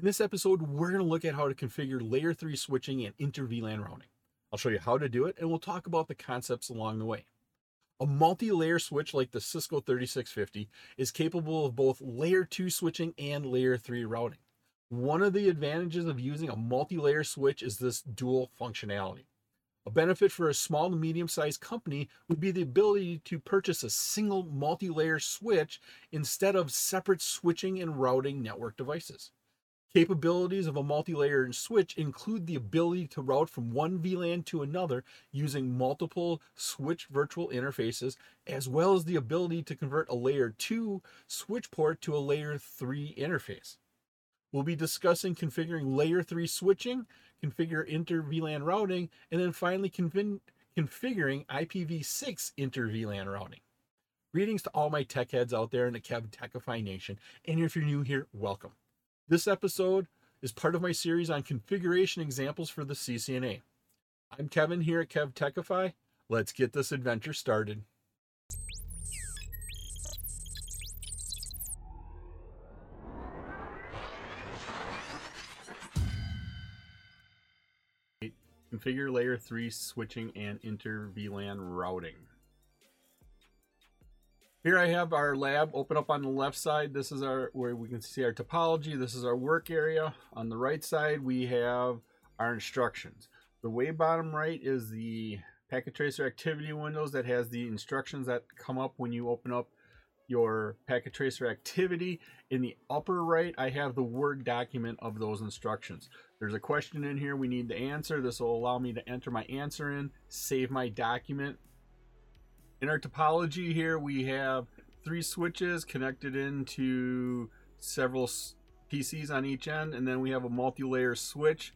In this episode, we're going to look at how to configure layer 3 switching and inter VLAN routing. I'll show you how to do it and we'll talk about the concepts along the way. A multi-layer switch like the Cisco 3650 is capable of both layer 2 switching and layer 3 routing. One of the advantages of using a multi-layer switch is this dual functionality. A benefit for a small to medium sized company would be the ability to purchase a single multi layer switch instead of separate switching and routing network devices. Capabilities of a multi-layer switch include the ability to route from one VLAN to another using multiple switch virtual interfaces, as well as the ability to convert a layer 2 switch port to a layer 3 interface. We'll be discussing configuring layer 3 switching, configure inter VLAN routing, and then finally configuring IPv6 inter VLAN routing. Greetings to all my tech heads out there in the KevTechify Nation, and if you're new here, welcome. This episode is part of my series on configuration examples for the CCNA. I'm Kevin here at KevTechify. Let's get this adventure started. Configure layer 3 switching and inter VLAN routing. Here I have our lab open up on the left side. This is our where we can see our topology. This is our work area. On the right side, we have our instructions. The way bottom right is the packet tracer activity windows that has the instructions that come up when you open up your packet tracer activity. In the upper right, I have the Word document of those instructions. There's a question in here we need to answer. This will allow me to enter my answer in, save my document, in our topology here, we have three switches connected into several PCs on each end, and then we have a multi-layer switch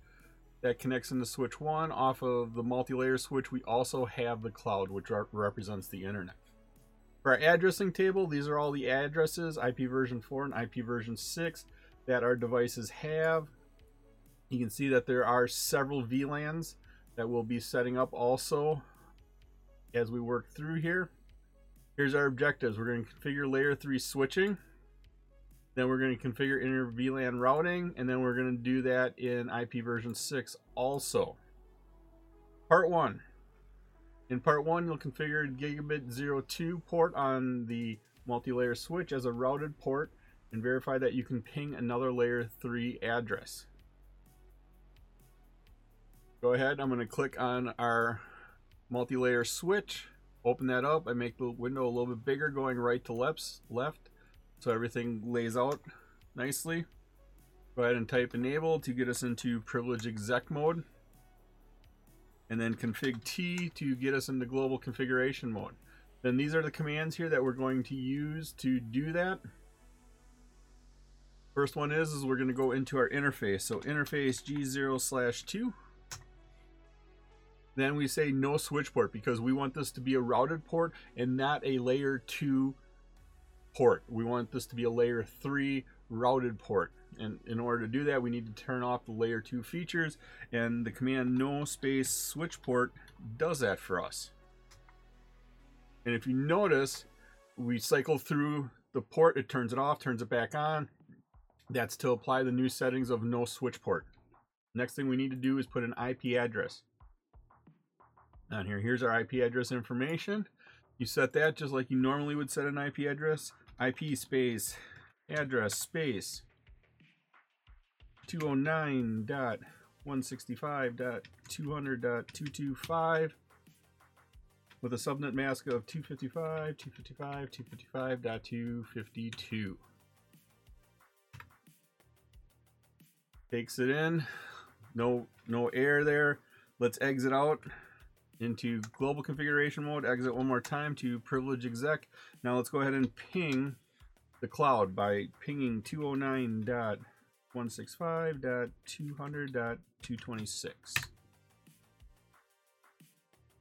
that connects into switch one. Off of the multi-layer switch, we also have the cloud, which represents the internet. For our addressing table, these are all the addresses, IP version 4 and IP version 6, that our devices have. You can see that there are several VLANs that we'll be setting up also as we work through here. Here's our objectives. We're going to configure layer 3 switching. Then we're going to configure inter VLAN routing. And then we're going to do that in IP version 6 also. Part 1. In part 1, you'll configure gigabit 02 port on the multi-layer switch as a routed port and verify that you can ping another layer 3 address. Go ahead, I'm going to click on our multi-layer switch open that up I make the window a little bit bigger going right to left left so everything lays out nicely. Go ahead and type enable to get us into privilege exec mode. And then config T to get us into global configuration mode. Then these are the commands here that we're going to use to do that. First one is is we're going to go into our interface. So interface G0 slash 2 then we say no switch port because we want this to be a routed port and not a layer 2 port. We want this to be a layer 3 routed port. And in order to do that, we need to turn off the layer 2 features and the command no space switch port does that for us. And if you notice, we cycle through the port, it turns it off, turns it back on. That's to apply the new settings of no switch port. Next thing we need to do is put an IP address on here. Here's our IP address information. You set that just like you normally would set an IP address. IP space address space 209.165.200.225 with a subnet mask of 255, 255, 255.252. Takes it in. No no air there. Let's exit out into global configuration mode, exit one more time to privilege exec. Now let's go ahead and ping the cloud by pinging 209.165.200.226.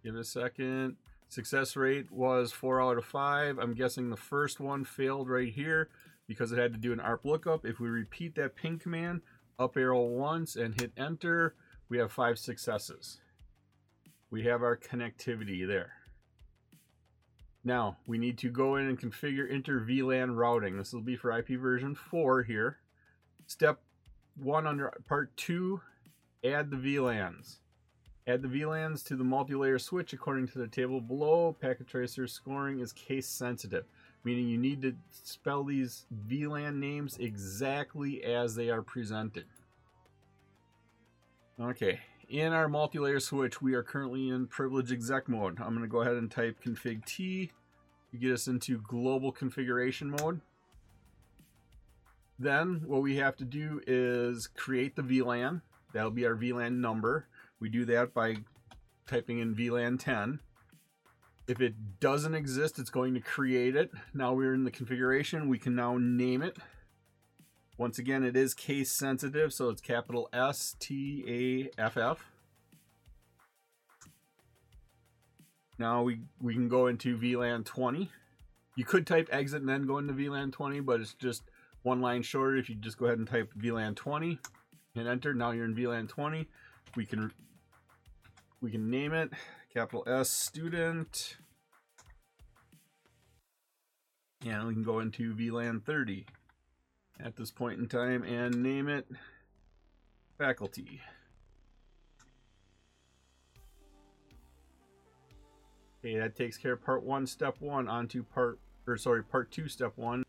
Give it a second. Success rate was 4 out of 5. I'm guessing the first one failed right here because it had to do an ARP lookup. If we repeat that ping command, up arrow once and hit enter, we have 5 successes we have our connectivity there. Now, we need to go in and configure inter VLAN routing. This will be for IP version 4 here. Step one under part two, add the VLANs. Add the VLANs to the multi-layer switch according to the table below. Packet tracer scoring is case sensitive, meaning you need to spell these VLAN names exactly as they are presented. Okay, in our multi-layer switch, we are currently in privilege exec mode. I'm going to go ahead and type config T to get us into global configuration mode. Then what we have to do is create the VLAN. That'll be our VLAN number. We do that by typing in VLAN 10. If it doesn't exist, it's going to create it. Now we're in the configuration. We can now name it. Once again, it is case sensitive, so it's capital S T A F F. Now we, we can go into VLAN 20. You could type exit and then go into VLAN 20, but it's just one line shorter if you just go ahead and type VLAN 20 and enter. Now you're in VLAN 20. We can we can name it capital S student. And we can go into VLAN 30 at this point in time and name it faculty. Okay, that takes care of part one, step one, onto part, or sorry, part two, step one.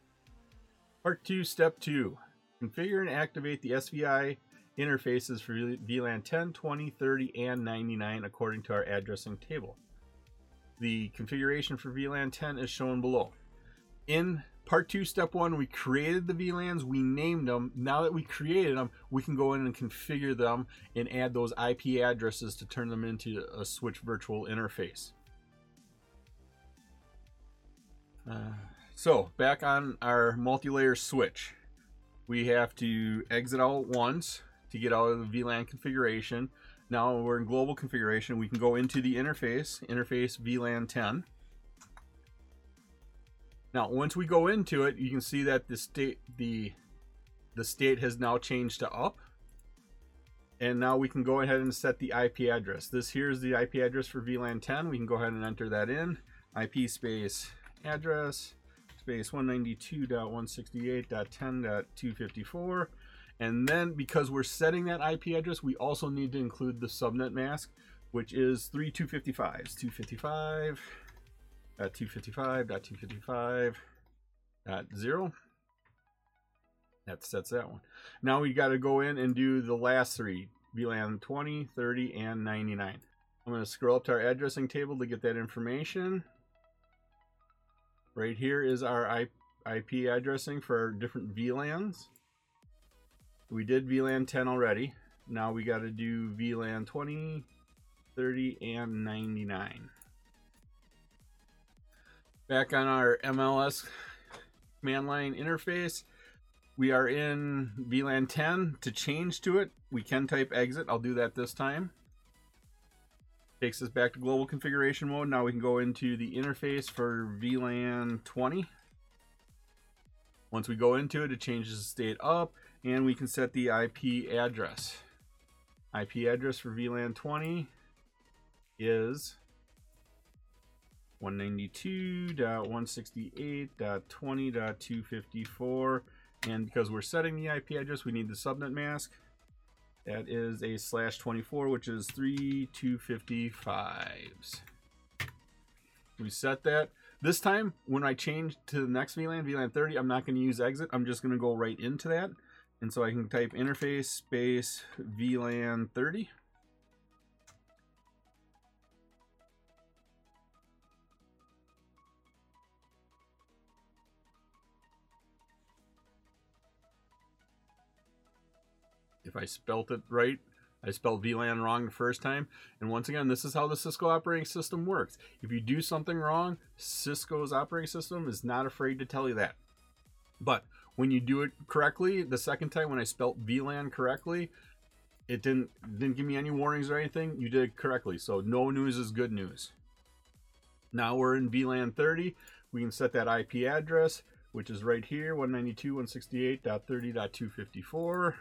Part two, step two. Configure and activate the SVI interfaces for VLAN 10, 20, 30, and 99 according to our addressing table. The configuration for VLAN 10 is shown below. In part two, step one, we created the VLANs, we named them. Now that we created them, we can go in and configure them and add those IP addresses to turn them into a switch virtual interface. Uh, so back on our multi-layer switch, we have to exit out once to get out of the VLAN configuration. Now we're in global configuration. We can go into the interface, interface VLAN 10. Now, once we go into it, you can see that the state the the state has now changed to up. And now we can go ahead and set the IP address. This here is the IP address for VLAN 10. We can go ahead and enter that in. IP space address space 192.168.10.254 and then because we're setting that IP address we also need to include the subnet mask which is 3255 255 at 255.255 at 0 that sets that one now we got to go in and do the last three VLAN 20 30 and 99 I'm going to scroll up to our addressing table to get that information Right here is our IP addressing for our different VLANs. We did VLAN 10 already. Now we got to do VLAN 20, 30, and 99. Back on our MLS command line interface, we are in VLAN 10. To change to it, we can type exit. I'll do that this time. Takes us back to global configuration mode. Now we can go into the interface for VLAN 20. Once we go into it, it changes the state up and we can set the IP address. IP address for VLAN 20 is 192.168.20.254 and because we're setting the IP address we need the subnet mask that is a slash 24, which is three 255s. We set that. This time, when I change to the next VLAN, VLAN 30, I'm not going to use exit. I'm just going to go right into that. And so I can type interface space VLAN 30. If I spelt it right. I spelled VLAN wrong the first time. And once again, this is how the Cisco operating system works. If you do something wrong, Cisco's operating system is not afraid to tell you that. But when you do it correctly, the second time when I spelt VLAN correctly, it didn't didn't give me any warnings or anything. You did it correctly. So no news is good news. Now we're in VLAN 30. We can set that IP address, which is right here, 192.168.30.254.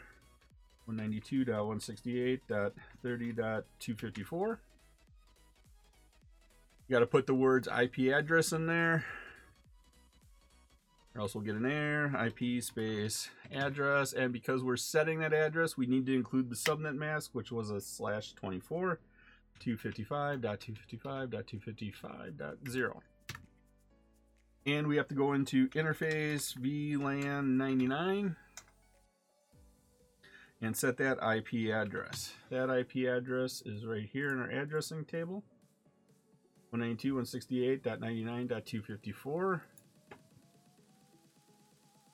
192.168.30.254. You got to put the words IP address in there. or else we'll get an error, IP space address, and because we're setting that address, we need to include the subnet mask, which was a slash 24, 255.255.255.0. And we have to go into interface VLAN 99 and set that IP address. That IP address is right here in our addressing table. 192.168.99.254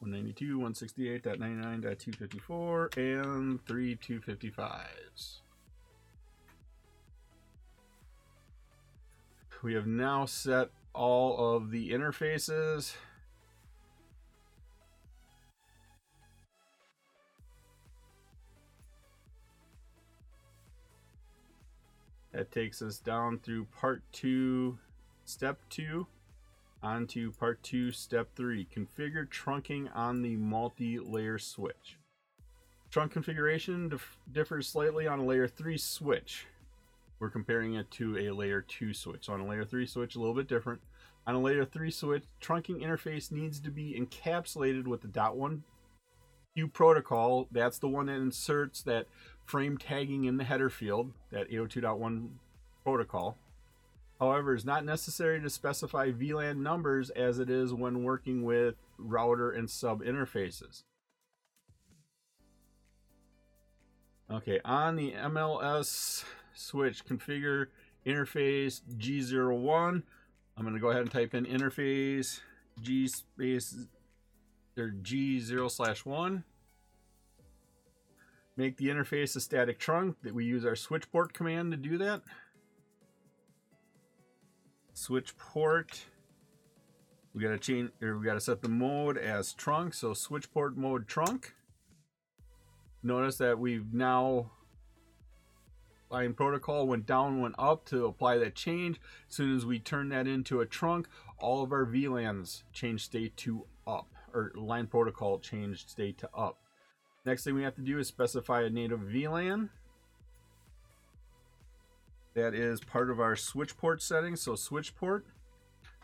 192, 168.99.254, and three 255s. We have now set all of the interfaces. That takes us down through part two, step two onto part two, step three, configure trunking on the multi-layer switch. Trunk configuration dif differs slightly on a layer three switch. We're comparing it to a layer two switch. So on a layer three switch, a little bit different. On a layer three switch, trunking interface needs to be encapsulated with the dot one Q protocol. That's the one that inserts that frame tagging in the header field, that 802.1 protocol. However, it's not necessary to specify VLAN numbers as it is when working with router and sub interfaces. Okay, on the MLS switch, configure interface G01. I'm going to go ahead and type in interface G space or G0 slash 1. Make the interface a static trunk that we use our switch port command to do that switch port. We gotta change, or we gotta set the mode as trunk. So switch port mode trunk. Notice that we've now line protocol went down, went up to apply that change. As soon as we turn that into a trunk, all of our VLANs change state to up, or line protocol changed state to up. Next thing we have to do is specify a native VLAN. That is part of our switch port settings. So switch port,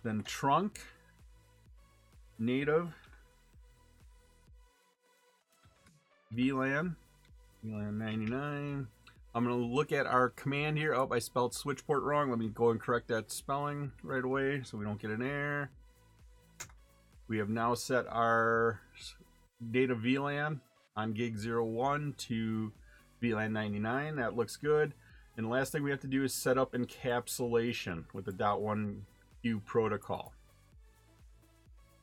then trunk, native, VLAN, VLAN 99. I'm going to look at our command here. Oh, I spelled switch port wrong. Let me go and correct that spelling right away so we don't get an error. We have now set our data VLAN on gig 01 to VLAN 99. That looks good. And the last thing we have to do is set up encapsulation with the dot one Q protocol.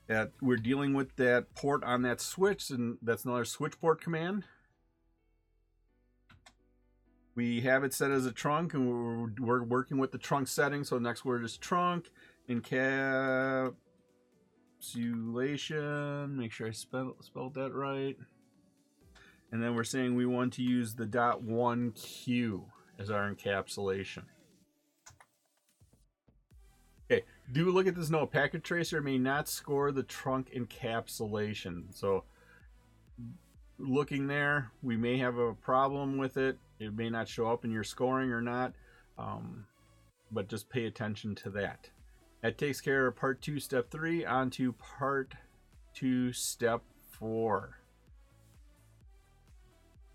That we're dealing with that port on that switch, and that's another switch port command. We have it set as a trunk, and we're, we're working with the trunk setting. So the next word is trunk, encapsulation. Make sure I spell, spelled that right. And then we're saying we want to use the dot one Q as our encapsulation. Okay, do look at this note. Packet tracer may not score the trunk encapsulation. So looking there, we may have a problem with it. It may not show up in your scoring or not. Um, but just pay attention to that. That takes care of part two, step three, on to part two, step four.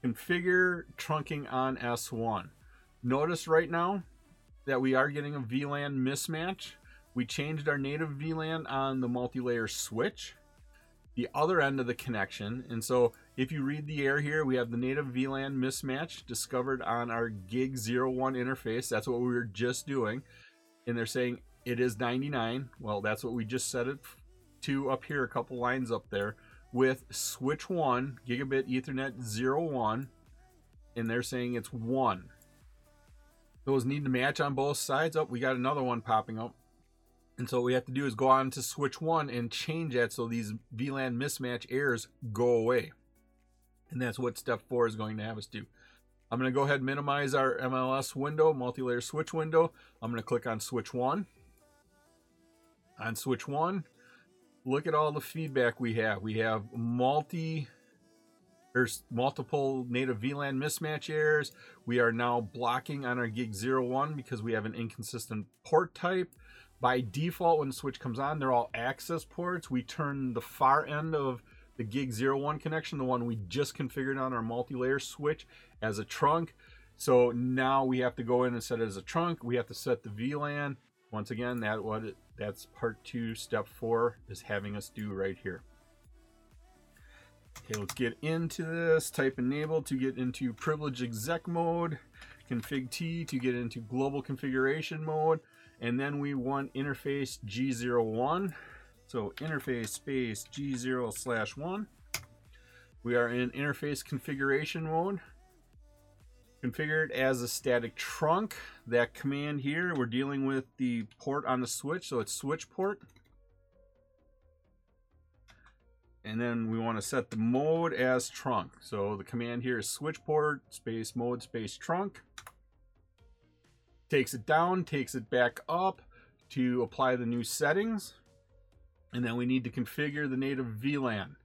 Configure trunking on S1. Notice right now that we are getting a VLAN mismatch. We changed our native VLAN on the multi-layer switch, the other end of the connection. And so if you read the air here, we have the native VLAN mismatch discovered on our gig 01 interface. That's what we were just doing. And they're saying it is 99. Well, that's what we just set it to up here, a couple lines up there with switch 1, gigabit ethernet zero one, And they're saying it's 1. Those need to match on both sides. Oh, we got another one popping up. And so what we have to do is go on to switch one and change that so these VLAN mismatch errors go away. And that's what step four is going to have us do. I'm going to go ahead and minimize our MLS window, multi-layer switch window. I'm going to click on switch one. On switch one, look at all the feedback we have. We have multi there's multiple native VLAN mismatch errors. We are now blocking on our gig 01 because we have an inconsistent port type. by default, when the switch comes on, they're all access ports. We turn the far end of the gig 01 connection, the one we just configured on our multi-layer switch as a trunk. So now we have to go in and set it as a trunk. We have to set the VLAN. Once again, that what it, that's part two, step four is having us do right here. Okay, let's get into this. Type enable to get into privilege exec mode. Config T to get into global configuration mode. And then we want interface G01. So interface space G0 slash 1. We are in interface configuration mode. Configured as a static trunk. That command here, we're dealing with the port on the switch, so it's switch port. And then we want to set the mode as trunk. So the command here is switch port space mode space trunk. Takes it down, takes it back up to apply the new settings. And then we need to configure the native VLAN.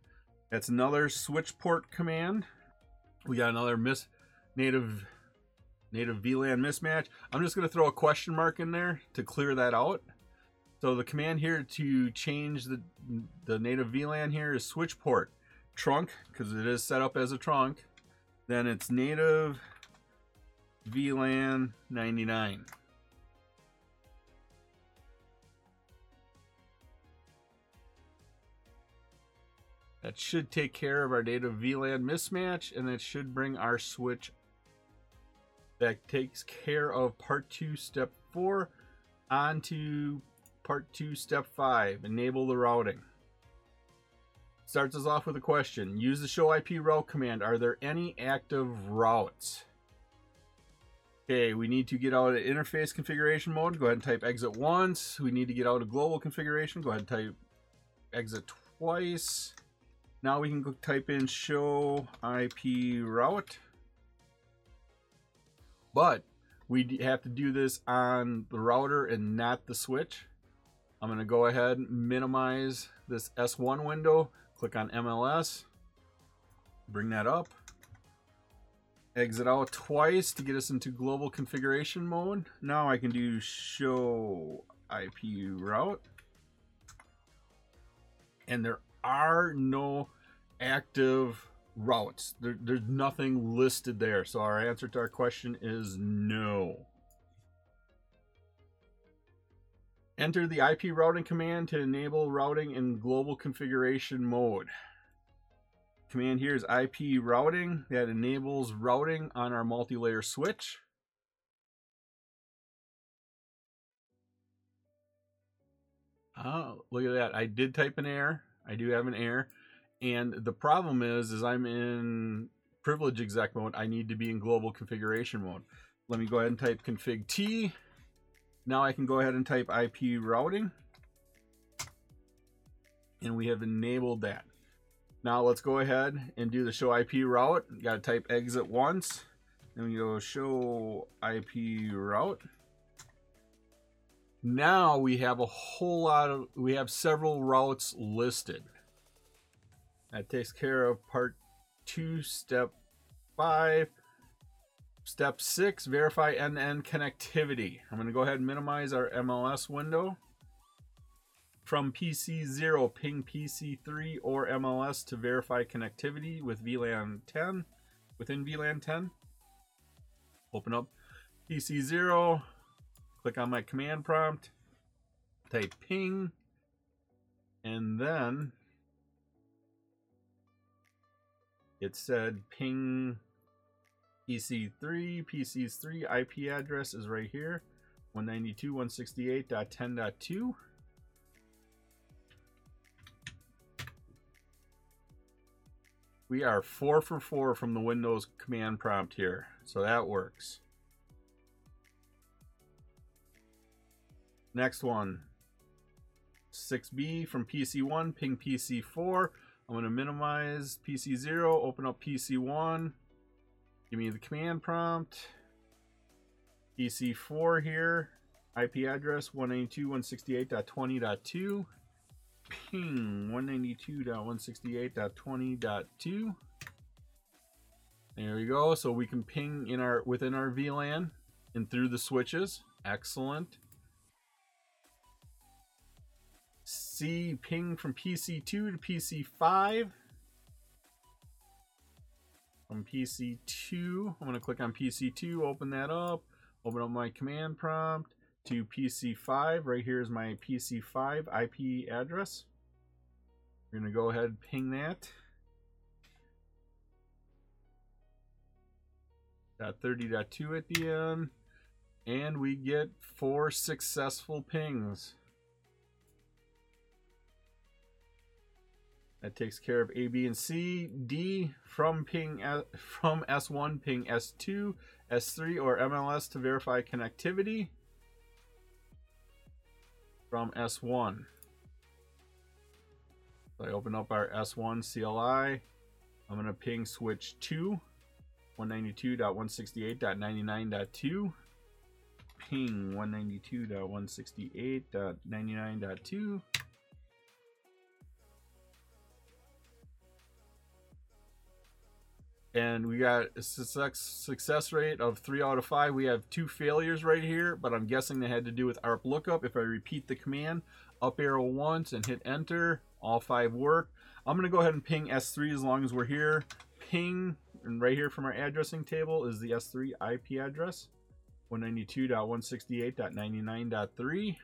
That's another switch port command. We got another miss native native VLAN mismatch. I'm just going to throw a question mark in there to clear that out. So the command here to change the the native VLAN here is switch port trunk because it is set up as a trunk. Then it's native VLAN 99. That should take care of our native VLAN mismatch and that should bring our switch that takes care of part two, step four, onto part two, step five, enable the routing. Starts us off with a question. Use the show IP route command. Are there any active routes? Okay, we need to get out of interface configuration mode. Go ahead and type exit once. We need to get out of global configuration. Go ahead and type exit twice. Now we can type in show IP route. But we have to do this on the router and not the switch. I'm going to go ahead and minimize this S1 window. Click on MLS. Bring that up. Exit out twice to get us into global configuration mode. Now I can do show IP route. And there are no active routes. There, there's nothing listed there. So our answer to our question is no. Enter the IP routing command to enable routing in global configuration mode. Command here is IP routing that enables routing on our multi-layer switch. Oh, look at that. I did type an error. I do have an error. And the problem is, is I'm in privilege exec mode. I need to be in global configuration mode. Let me go ahead and type config T. Now I can go ahead and type IP routing. And we have enabled that. Now let's go ahead and do the show IP route. You got to type exit once. Then we go show IP route. Now we have a whole lot of, we have several routes listed. That takes care of part two, step five. Step six, verify end-to-end connectivity. I'm to go ahead and minimize our MLS window. From PC0, ping PC3 or MLS to verify connectivity with VLAN 10. Within VLAN 10, open up PC0, click on my command prompt, type ping, and then it said ping PC3, PC's 3 IP address is right here, 192.168.10.2. We are four for four from the Windows command prompt here, so that works. Next one, 6B from PC1, ping PC4. I'm going to minimize PC0, open up PC1, give me the command prompt, PC4 here, IP address 192.168.20.2, ping 192.168.20.2. There we go. So we can ping in our within our VLAN and through the switches. Excellent. Ping from PC2 to PC5. From PC2, I'm going to click on PC2, open that up, open up my command prompt to PC5. Right here is my PC5 IP address. We're going to go ahead and ping that. Got 30.2 at the end. And we get four successful pings. That takes care of A, B, and C. D from ping from S1 ping S2, S3, or MLS to verify connectivity. From S1. So I open up our S1 CLI. I'm going to ping switch 2, 192.168.99.2. Ping 192.168.99.2. and we got a success rate of three out of five. We have two failures right here, but I'm guessing they had to do with ARP lookup. If I repeat the command, up arrow once and hit enter, all five work. I'm gonna go ahead and ping S3 as long as we're here. Ping, and right here from our addressing table is the S3 IP address, 192.168.99.3,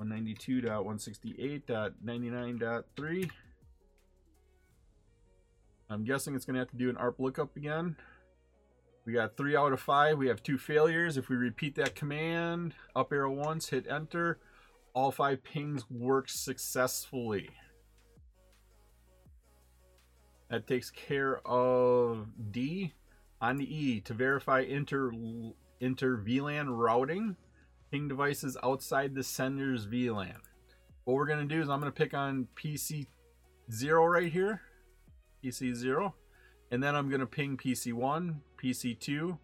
192.168.99.3. I'm guessing it's going to have to do an ARP lookup again. We got three out of five. We have two failures. If we repeat that command, up arrow once, hit enter, all five pings work successfully. That takes care of D. On the E, to verify inter, inter VLAN routing, ping devices outside the sender's VLAN. What we're going to do is I'm going to pick on PC 0 right here PC0. And then I'm going to ping PC1, PC2,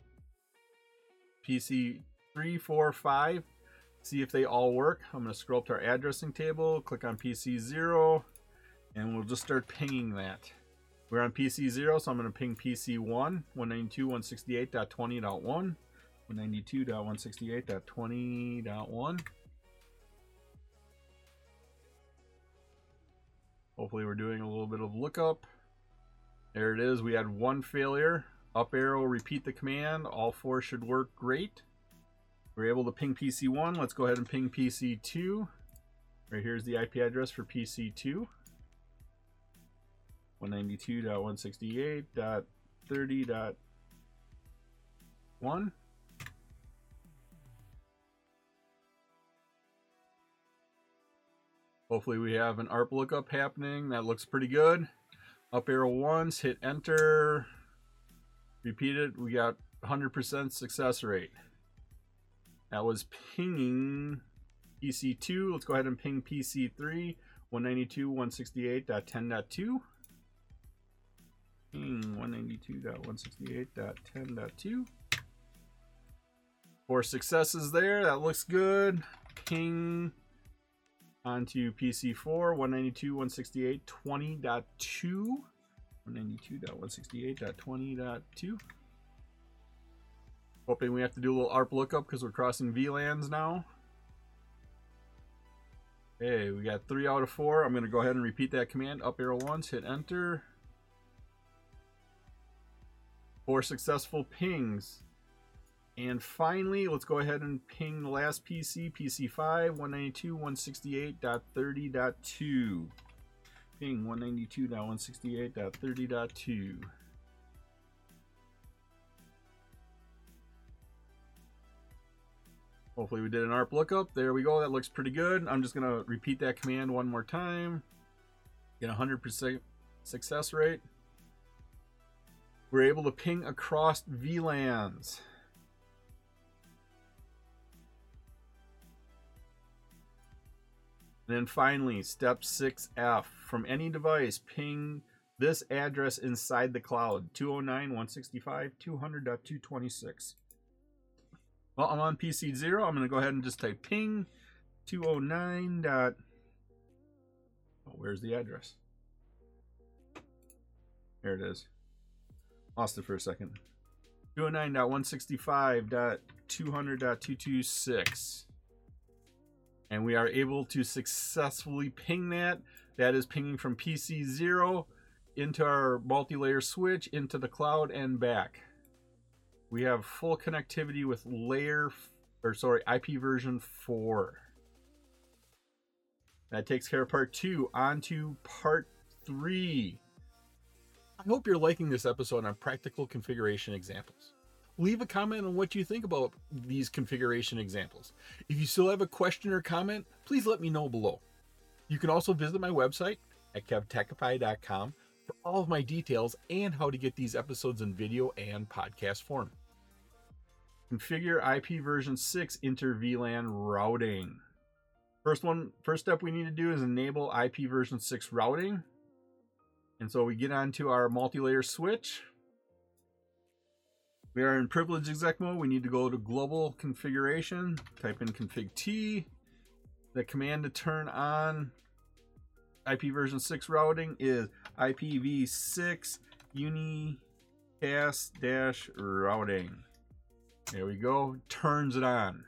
PC3, 4, 5. See if they all work. I'm going to scroll up to our addressing table, click on PC0, and we'll just start pinging that. We're on PC0, so I'm going to ping PC1, 192.168.20.1, 192.168.20.1. Hopefully we're doing a little bit of lookup. There it is. We had one failure. Up arrow, repeat the command. All four should work great. We're able to ping PC1. Let's go ahead and ping PC2. Right here's the IP address for PC2. 192.168.30.1. Hopefully we have an ARP lookup happening. That looks pretty good. Up arrow once, hit enter. Repeat it. We got 100% success rate. That was pinging PC2. Let's go ahead and ping PC3. 192.168.10.2. Ping 192.168.10.2. Four successes there. That looks good. Ping onto PC4, 192.168.20.2. 192.168.20.2. Hoping we have to do a little ARP lookup because we're crossing VLANs now. Hey, we got three out of four. I'm going to go ahead and repeat that command. Up arrow once, hit enter. Four successful pings. And finally, let's go ahead and ping the last PC, PC5, 192.168.30.2. Ping 192.168.30.2. Hopefully we did an ARP lookup. There we go. That looks pretty good. I'm just going to repeat that command one more time. Get 100% success rate. We're able to ping across VLANs. And then finally, step 6F. From any device, ping this address inside the cloud 209.165.200.226. Well, I'm on PC 0. I'm going to go ahead and just type ping 209. Dot... Oh, where's the address? There it is. Lost it for a second. 209.165.200.226. And we are able to successfully ping that. That is pinging from PC0 into our multi-layer switch, into the cloud, and back. We have full connectivity with layer, or sorry, IP version 4. That takes care of part two. On to part three. I hope you're liking this episode on practical configuration examples. Leave a comment on what you think about these configuration examples. If you still have a question or comment, please let me know below. You can also visit my website at kevtechify.com for all of my details and how to get these episodes in video and podcast form. Configure IP version 6 inter VLAN routing. First one, first step we need to do is enable IP version 6 routing. And so we get onto our multi-layer switch. We are in privilege exec mode. We need to go to global configuration, type in config T. The command to turn on IP version 6 routing is IPv6 unicast dash routing. There we go, turns it on.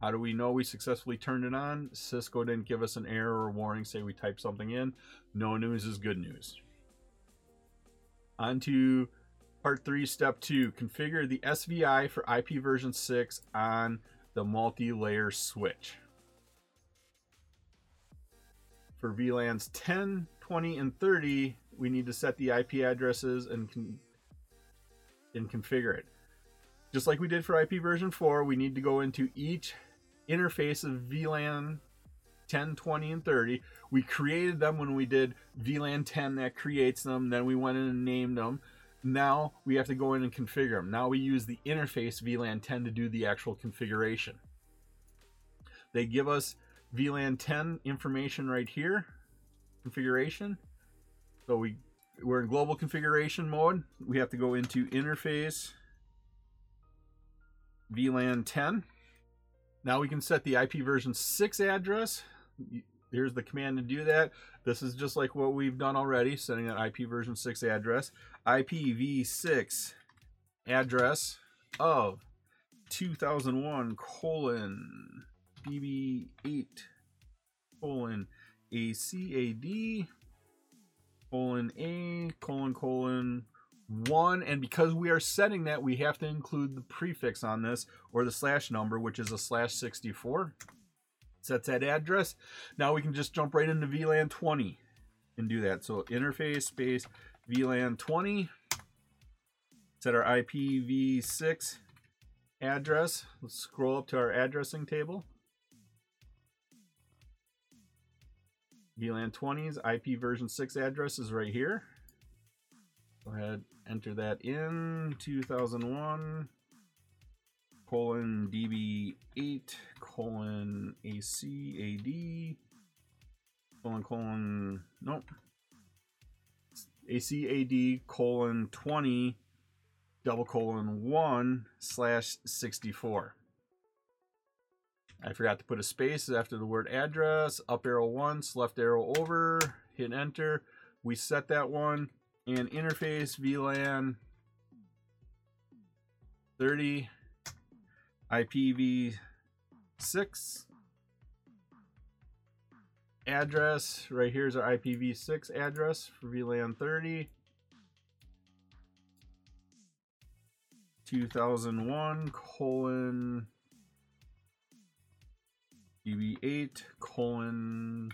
How do we know we successfully turned it on? Cisco didn't give us an error or warning, say we typed something in. No news is good news. On to part three, step two. Configure the SVI for IP version 6 on the multi-layer switch. For VLANs 10, 20, and 30, we need to set the IP addresses and, con and configure it. Just like we did for IP version 4, we need to go into each interface of VLAN 10, 20, and 30. We created them when we did VLAN 10 that creates them. Then we went in and named them. Now we have to go in and configure them. Now we use the interface VLAN 10 to do the actual configuration. They give us VLAN 10 information right here, configuration. So we, we're in global configuration mode. We have to go into interface VLAN 10. Now we can set the IP version 6 address. Here's the command to do that. This is just like what we've done already, setting an IP version 6 address. IPv6 address of 2001 colon DB8 colon ACAD colon A colon colon one. And because we are setting that we have to include the prefix on this or the slash number which is a slash 64 sets that address. Now we can just jump right into VLAN 20 and do that. So interface space VLAN 20 set our IPv6 address. Let's scroll up to our addressing table. VLAN 20's IP version 6 address is right here. Go ahead, enter that in 2001 colon DB8 colon ACAD colon colon nope ACAD colon 20 double colon 1 slash 64. I forgot to put a space after the word address, up arrow once, left arrow over, hit enter. We set that one and interface VLAN 30 IPv6 address right here's our IPv6 address for VLAN 30 2001 colon DB8 colon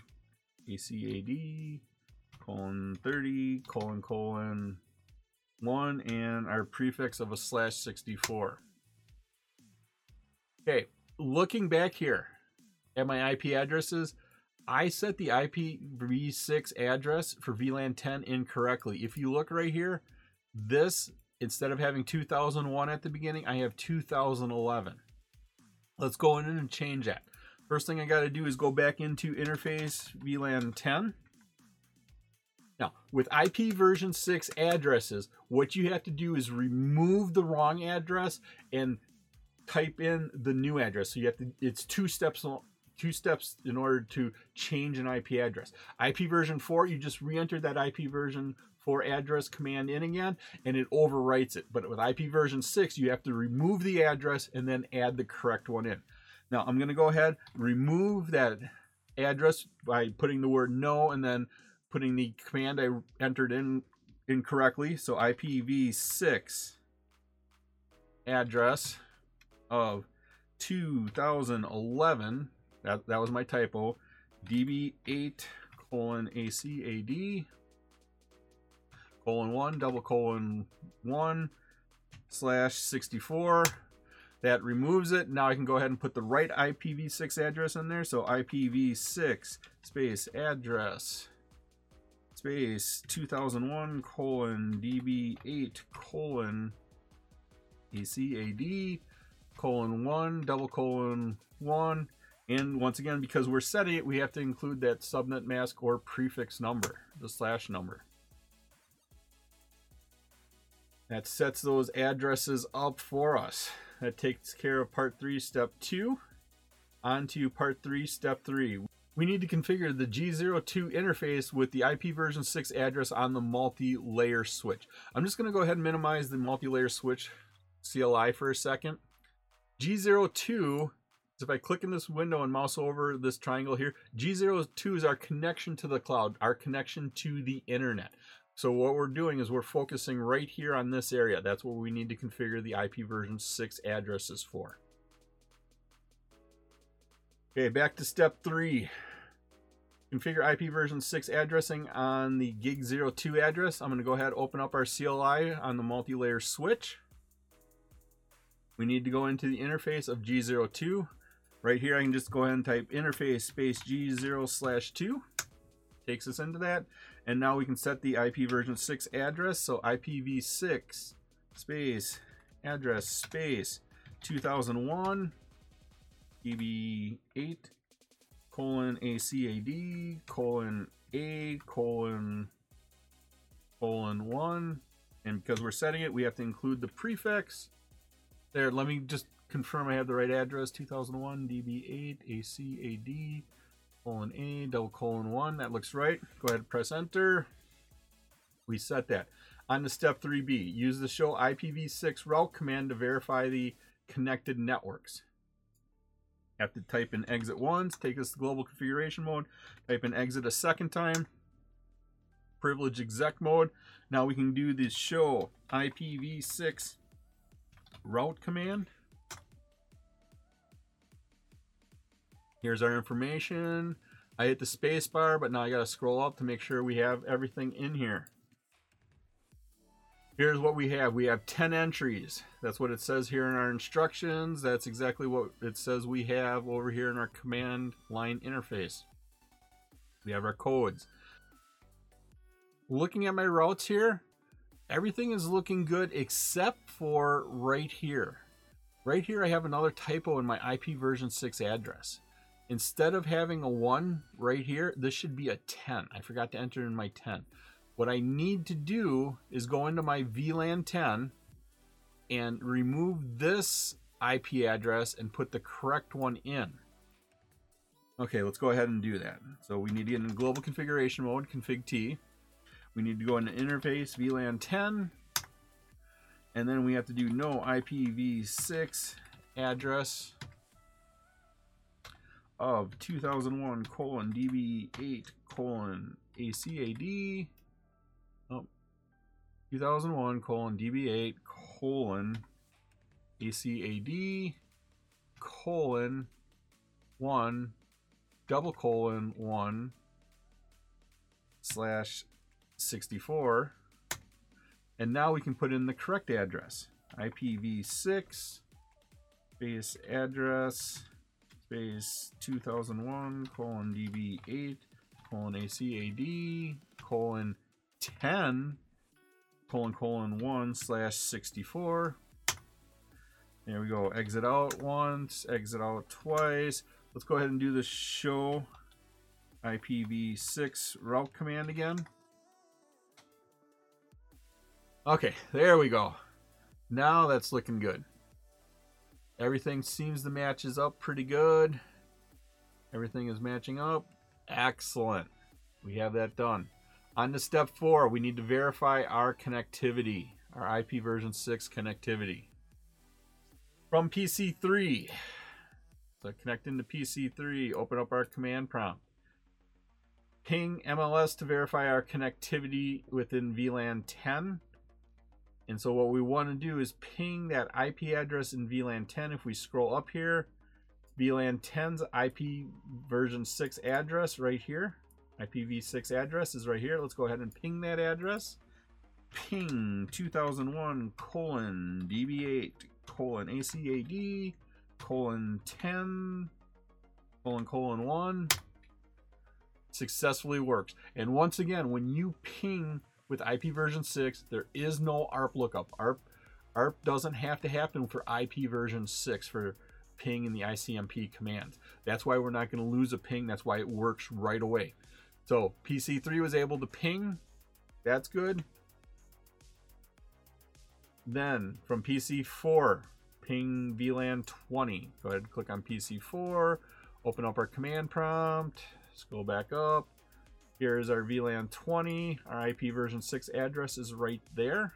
ACAD colon 30 colon colon 1 and our prefix of a slash 64. Okay, looking back here at my IP addresses, I set the IPv6 address for VLAN 10 incorrectly. If you look right here, this, instead of having 2001 at the beginning, I have 2011. Let's go in and change that. First thing I got to do is go back into interface VLAN 10 now, with IP version 6 addresses, what you have to do is remove the wrong address and type in the new address. So you have to it's two steps two steps in order to change an IP address. IP version 4, you just re-enter that IP version 4 address command in again and it overwrites it. But with IP version 6, you have to remove the address and then add the correct one in. Now I'm going to go ahead remove that address by putting the word no and then putting the command I entered in incorrectly. So IPv6 address of 2011. That, that was my typo. DB8 colon ACAD colon 1 double colon 1 slash 64 that removes it. Now I can go ahead and put the right IPv6 address in there. So IPv6 space address space 2001 colon DB8 colon ACAD colon 1 double colon 1 and once again because we're setting it we have to include that subnet mask or prefix number the slash number that sets those addresses up for us. That takes care of part three, step two. On to part three, step three. We need to configure the G02 interface with the IP version 6 address on the multi-layer switch. I'm just going to go ahead and minimize the multi-layer switch CLI for a second. G02, if I click in this window and mouse over this triangle here, G02 is our connection to the cloud, our connection to the internet. So what we're doing is we're focusing right here on this area. That's what we need to configure the IP version 6 addresses for. Okay, back to step 3. Configure IP version 6 addressing on the gig 02 address. I'm going to go ahead and open up our CLI on the multi-layer switch. We need to go into the interface of G02. Right here I can just go ahead and type interface space G0 slash 2. Takes us into that. And now we can set the IP version 6 address. So IPv6 space address space 2001 DB8 colon ACAD colon A colon colon 1. And because we're setting it, we have to include the prefix. There, let me just confirm I have the right address. 2001 DB8 ACAD colon A, double colon 1. That looks right. Go ahead and press enter. We set that. On to step 3B, use the show IPv6 route command to verify the connected networks. Have to type in exit once, take us to global configuration mode, type in exit a second time, privilege exec mode. Now we can do the show IPv6 route command. Here's our information. I hit the space bar, but now I got to scroll up to make sure we have everything in here. Here's what we have. We have 10 entries. That's what it says here in our instructions. That's exactly what it says we have over here in our command line interface. We have our codes. Looking at my routes here, everything is looking good except for right here. Right here I have another typo in my IP version 6 address. Instead of having a 1 right here, this should be a 10. I forgot to enter in my 10. What I need to do is go into my VLAN 10 and remove this IP address and put the correct one in. Okay, let's go ahead and do that. So we need to get in global configuration mode, config T. We need to go into interface VLAN 10. And then we have to do no IPv6 address of 2001 colon DB8 colon ACAD. Oh, 2001 colon DB8 colon ACAD colon 1 double colon 1 slash 64 and now we can put in the correct address. IPv6 base address space 2001 colon db8 colon acad colon 10 colon colon 1 slash 64 there we go. Exit out once exit out twice. Let's go ahead and do the show. Ipv6 route command again. Okay there we go. Now that's looking good Everything seems to matches up pretty good. Everything is matching up. Excellent. We have that done. On to step four, we need to verify our connectivity, our IP version 6 connectivity. From PC3. to connect into PC3, open up our command prompt. Ping MLS to verify our connectivity within VLAN 10. And so what we want to do is ping that IP address in VLAN 10. If we scroll up here, VLAN 10's IP version 6 address right here. IPv6 address is right here. Let's go ahead and ping that address. Ping 2001 colon DB8 colon ACAD colon 10 colon colon 1 successfully works. And once again, when you ping with IP version 6, there is no ARP lookup. ARP ARP doesn't have to happen for IP version 6 for ping in the ICMP commands. That's why we're not going to lose a ping. That's why it works right away. So PC3 was able to ping. That's good. Then from PC4, ping VLAN 20. Go ahead and click on PC4, open up our command prompt, scroll back up. Here's our VLAN 20. Our IP version 6 address is right there.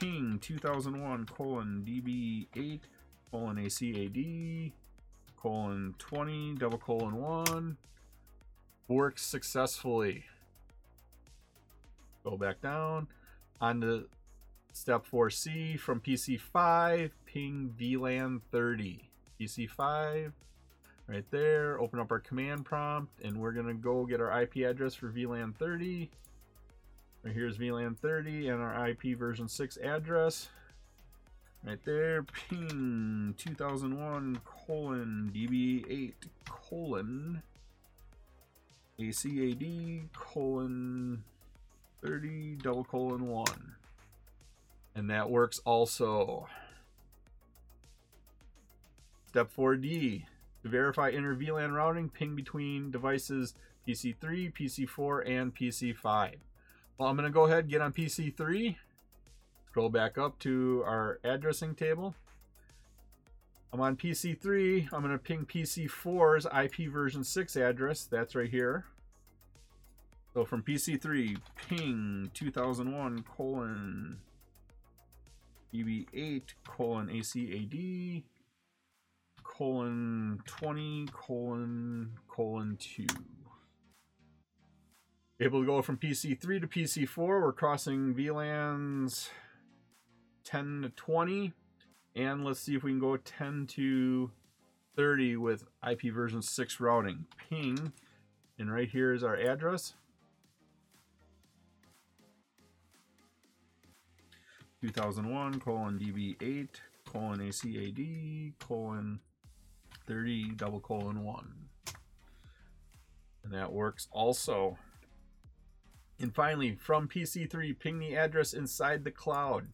Ping 2001 colon DB8 colon ACAD colon 20 double colon 1 works successfully. Go back down on to step 4C from PC5 ping VLAN 30 PC5 right there. Open up our command prompt and we're gonna go get our IP address for VLAN 30 right here's VLAN 30 and our IP version 6 address. Right there ping 2001 colon db8 colon acad colon 30 double colon 1 and that works also. Step 4d to verify inter VLAN routing ping between devices PC3, PC4, and PC5. Well, I'm going to go ahead and get on PC3 Scroll back up to our addressing table. I'm on PC3. I'm going to ping PC4's IP version 6 address. That's right here. So from PC3, ping 2001 colon DB8 colon ACAD colon 20 colon colon 2. Able to go from PC3 to PC4. We're crossing VLANs 10 to 20 and let's see if we can go 10 to 30 with IP version 6 routing ping and right here is our address 2001 colon db8 colon acad colon 30 double colon 1 and that works also and finally from pc3 ping the address inside the cloud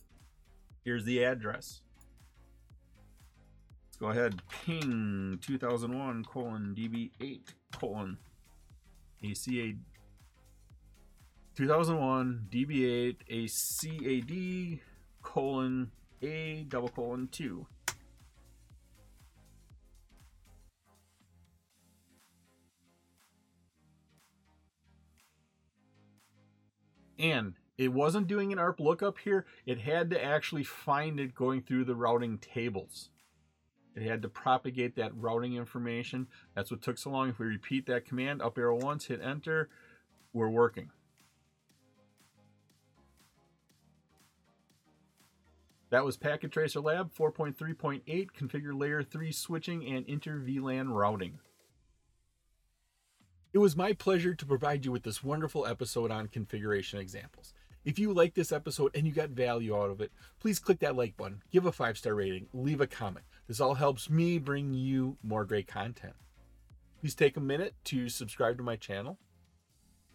Here's the address. Let's go ahead. Ping 2001 colon DB8 colon ACA 2001 DB8 ACAD colon A double colon 2. And it wasn't doing an ARP lookup here. It had to actually find it going through the routing tables. It had to propagate that routing information. That's what took so long. If we repeat that command, up arrow once, hit enter, we're working. That was Packet Tracer Lab 4.3.8, configure layer 3 switching and inter VLAN routing. It was my pleasure to provide you with this wonderful episode on configuration examples. If you like this episode and you got value out of it, please click that like button, give a five star rating, leave a comment. This all helps me bring you more great content. Please take a minute to subscribe to my channel.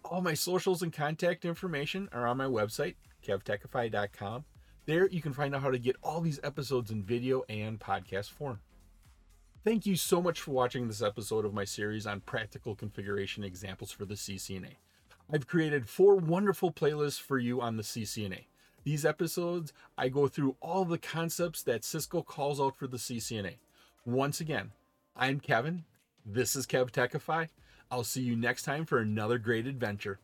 All my socials and contact information are on my website, kevtechify.com. There you can find out how to get all these episodes in video and podcast form. Thank you so much for watching this episode of my series on practical configuration examples for the CCNA. I've created four wonderful playlists for you on the CCNA. These episodes, I go through all the concepts that Cisco calls out for the CCNA. Once again, I'm Kevin. This is KevTechify. I'll see you next time for another great adventure.